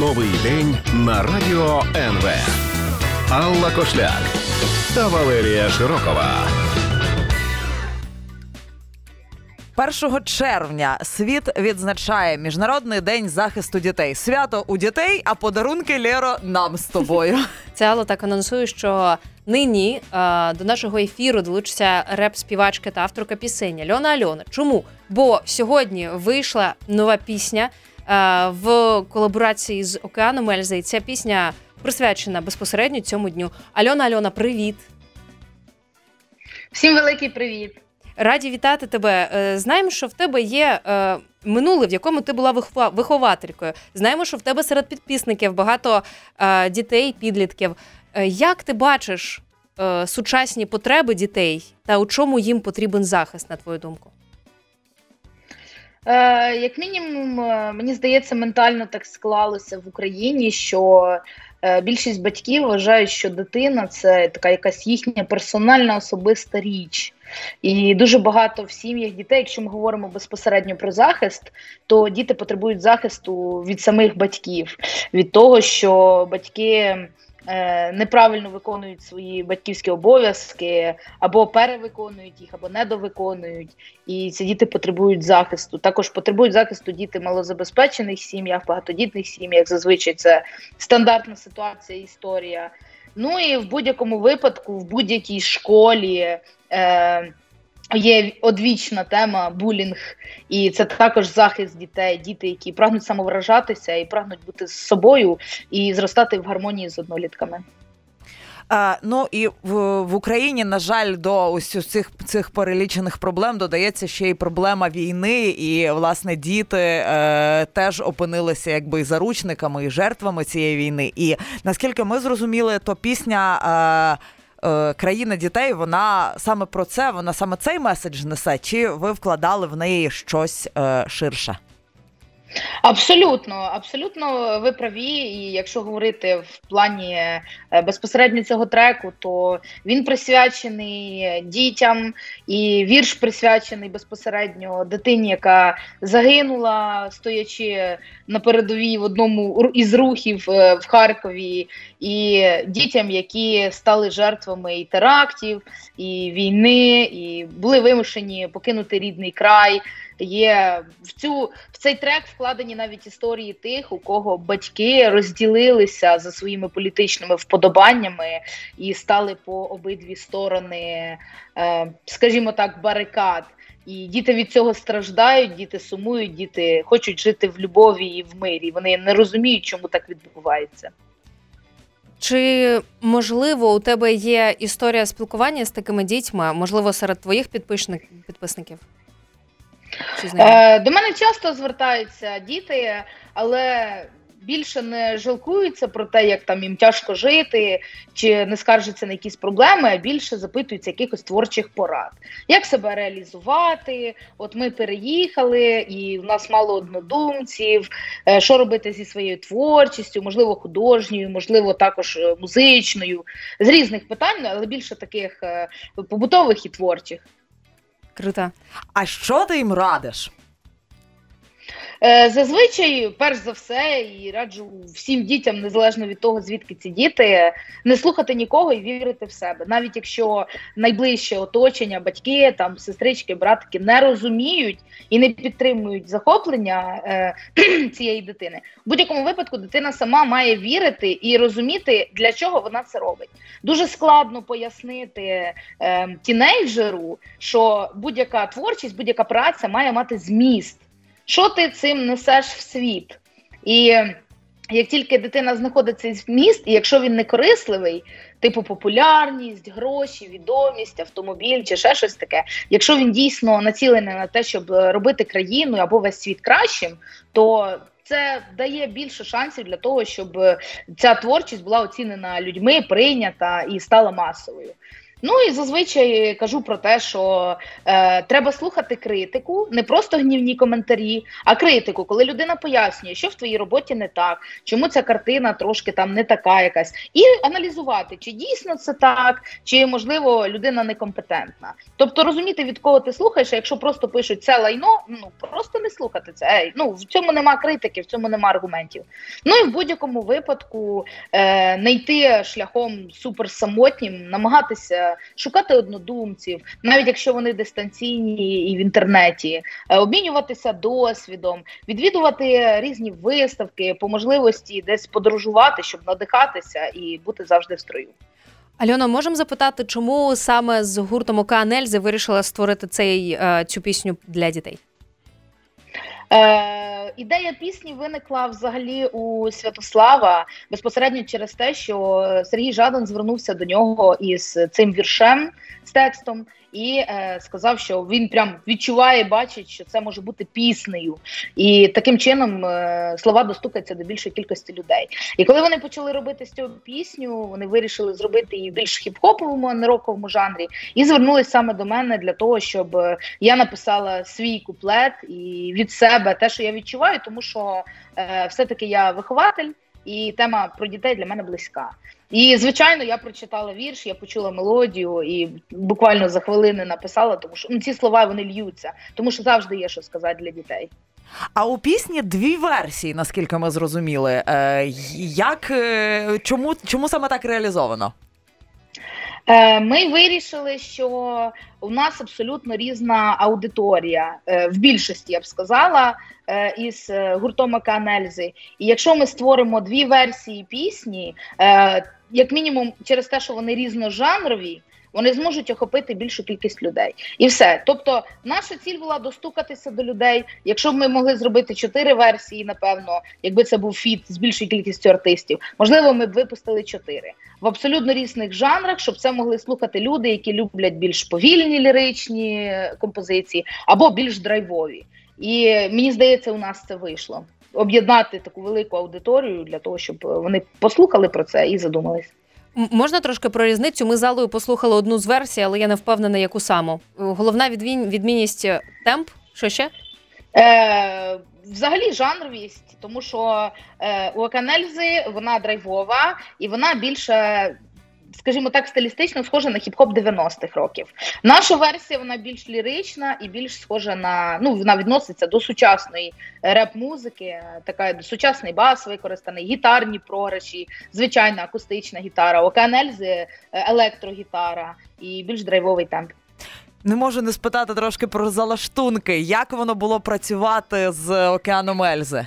Новий день на радіо НВ. Алла Кошляк та Валерія Широкова. 1 червня світ відзначає міжнародний день захисту дітей. Свято у дітей, а подарунки Лєро нам з тобою. Це Алла так анонсує, що нині е, до нашого ефіру долучиться реп-співачка та авторка пісень Альона Альона. Чому? Бо сьогодні вийшла нова пісня в колаборації з Океаном Ельзи. І ця пісня присвячена безпосередньо цьому дню. Альона Альона, привіт! Всім великий привіт. Раді вітати тебе. Е, знаємо, що в тебе є е, минуле, в якому ти була вихова- вихователькою. Знаємо, що в тебе серед підписників багато е, дітей, підлітків. Е, Як ти бачиш е, сучасні потреби дітей та у чому їм потрібен захист, на твою думку? Е, як мінімум, е, мені здається, ментально так склалося в Україні, що е, більшість батьків вважають, що дитина це така якась їхня персональна особиста річ. І дуже багато в сім'ях дітей, якщо ми говоримо безпосередньо про захист, то діти потребують захисту від самих батьків, від того, що батьки. е, Неправильно виконують свої батьківські обов'язки, або перевиконують їх, або недовиконують. І ці діти потребують захисту. Також потребують захисту діти малозабезпечених сім'ях, багатодітних сім'ях. Зазвичай це стандартна ситуація, історія. Ну і в будь-якому випадку, в будь-якій школі. Е, Є одвічна тема булінг, і це також захист дітей, діти, які прагнуть самовиражатися і прагнуть бути з собою і зростати в гармонії з однолітками. Ну і в, в Україні, на жаль, до ось цих цих перелічених проблем додається ще й проблема війни, і власне діти е, теж опинилися якби заручниками і жертвами цієї війни. І наскільки ми зрозуміли, то пісня. Е, е, Країна дітей, вона саме про це, вона саме цей меседж несе, чи ви вкладали в неї щось е, ширше? Абсолютно, абсолютно ви праві. І якщо говорити в плані е, безпосередньо цього треку, то він присвячений дітям, і вірш присвячений безпосередньо дитині, яка загинула, стоячи на передовій в одному із рухів е, в Харкові, і дітям, які стали жертвами і терактів, і війни, і були вимушені покинути рідний край. Є в цю в цей трек вкладені навіть історії тих, у кого батьки розділилися за своїми політичними вподобаннями і стали по обидві сторони, е, скажімо так, барикад. І діти від цього страждають, діти сумують, діти хочуть жити в любові і в мирі. Вони не розуміють, чому так відбувається. Чи можливо у тебе є історія спілкування з такими дітьми, можливо, серед твоїх підписник, підписників? Е, до мене часто звертаються діти, але більше не жалкуються про те, як там їм тяжко жити, чи не скаржаться на якісь проблеми, а більше запитуються якихось творчих порад. Як себе реалізувати? От ми переїхали, і в нас мало однодумців. Е, Що робити зі своєю творчістю, можливо, художньою, можливо, також е, музичною, з різних питань, але більше таких побутових і творчих. Круто. А що ти їм радиш? Е, Зазвичай, перш за все, і раджу всім дітям, незалежно від того, звідки ці діти, не слухати нікого і вірити в себе. Навіть якщо найближче оточення, батьки, там сестрички, братики не розуміють і не підтримують захоплення е, цієї дитини. В будь-якому випадку дитина сама має вірити і розуміти, для чого вона це робить. Дуже складно пояснити е, тінейджеру, що будь-яка творчість, будь-яка праця має мати зміст що ти цим несеш в світ? І як тільки дитина знаходить цей зміст, і якщо він не корисливий, типу популярність, гроші, відомість, автомобіль чи ще щось таке, якщо він дійсно націлений на те, щоб робити країну або весь світ кращим, то це дає більше шансів для того, щоб ця творчість була оцінена людьми, прийнята і стала масовою. Ну і зазвичай кажу про те, що е, треба слухати критику, не просто гнівні коментарі, а критику, коли людина пояснює, що в твоїй роботі не так, чому ця картина трошки там не така якась, і аналізувати, чи дійсно це так, чи можливо людина некомпетентна. Тобто розуміти, від кого ти слухаєш, а якщо просто пишуть це лайно, ну просто не слухати це. Ей, ну в цьому нема критики, в цьому нема аргументів. Ну і в будь-якому випадку е, не йти шляхом суперсамотнім, намагатися шукати однодумців, навіть якщо вони дистанційні і в інтернеті, е, обмінюватися досвідом, відвідувати різні виставки, по можливості десь подорожувати, щоб надихатися і бути завжди в строю. Альона, можемо запитати, чому саме з гуртом ОК Нельзи вирішила створити цей е, цю пісню для дітей? Е, ідея пісні виникла взагалі у Святослава безпосередньо через те, що Сергій Жадан звернувся до нього із цим віршем з текстом і е, сказав, що він прям відчуває, бачить, що це може бути піснею, і таким чином е, слова достукаються до більшої кількості людей. І коли вони почали робити з цього пісню, вони вирішили зробити її більш хіп-хоповому, а не роковому жанрі, і звернулись саме до мене для того, щоб е, я написала свій куплет і від себе те, що я відчуваю, тому що е, все-таки я вихователь, і тема про дітей для мене близька. І звичайно, я прочитала вірш, я почула мелодію і буквально за хвилини написала, тому що ну, ці слова вони льються, тому що завжди є що сказати для дітей. А у пісні дві версії, наскільки ми зрозуміли. Е, як е, чому, чому саме так реалізовано? Е, Ми вирішили, що у нас абсолютно різна аудиторія е, в більшості, я б сказала, е, із гуртом Аканельзи. І якщо ми створимо дві версії пісні, як мінімум, через те, що вони різножанрові. Вони зможуть охопити більшу кількість людей, і все. Тобто, наша ціль була достукатися до людей. Якщо б ми могли зробити чотири версії, напевно, якби це був фіт з більшою кількістю артистів, можливо, ми б випустили чотири в абсолютно різних жанрах, щоб це могли слухати люди, які люблять більш повільні ліричні композиції або більш драйвові. І мені здається, у нас це вийшло. Об'єднати таку велику аудиторію для того, щоб вони послухали про це і задумались. Можна трошки про різницю? Ми залою послухали одну з версій, але я не впевнена, яку саму. Е, Головна відмін- відмінність е, темп. Що ще? Е, взагалі жанровість, тому що е, у Аканельзи вона драйвова і вона більше. Скажімо так, стилістично схожа на хіп-хоп 90-х років. Наша версія вона більш лірична і більш схожа на ну вона відноситься до сучасної реп-музики, така сучасний бас використаний, гітарні програші, звичайна акустична гітара, у Аканельзи е, електрогітара і більш драйвовий темп. Не можу не спитати трошки про залаштунки. Як воно було працювати з океаном Ельзи?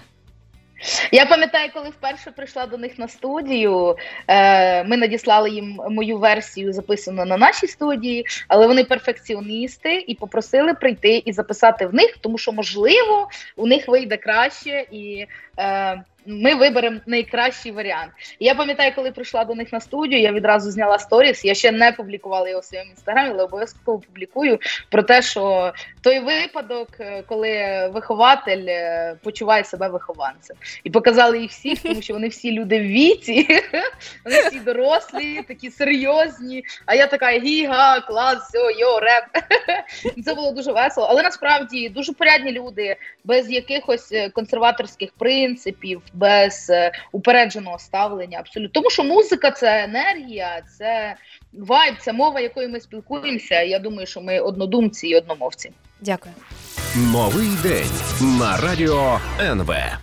Я пам'ятаю, коли вперше прийшла до них на студію. Е, ми надіслали їм мою версію, записану на нашій студії, але вони перфекціоністи і попросили прийти і записати в них, тому що можливо у них вийде краще і. Е, ми виберемо найкращий варіант. Я пам'ятаю, коли прийшла до них на студію, я відразу зняла сторіс. Я ще не публікувала його в своєму інстаграмі, але обов'язково публікую про те, що той випадок, е, коли вихователь е, почуває себе вихованцем, і показали їх всіх, тому що вони всі люди в віці, вони всі дорослі, такі серйозні. А я така гіга, клас, все, йо, реп. Це було дуже весело. Але насправді дуже порядні люди, без якихось е, консерваторських принципів, без е, упередженого ставлення. Абсолютно, тому що музика це енергія, це вайб, це мова, якою ми спілкуємося. Я думаю, що ми однодумці і одномовці. Дякую. Новий день на радіо НВ.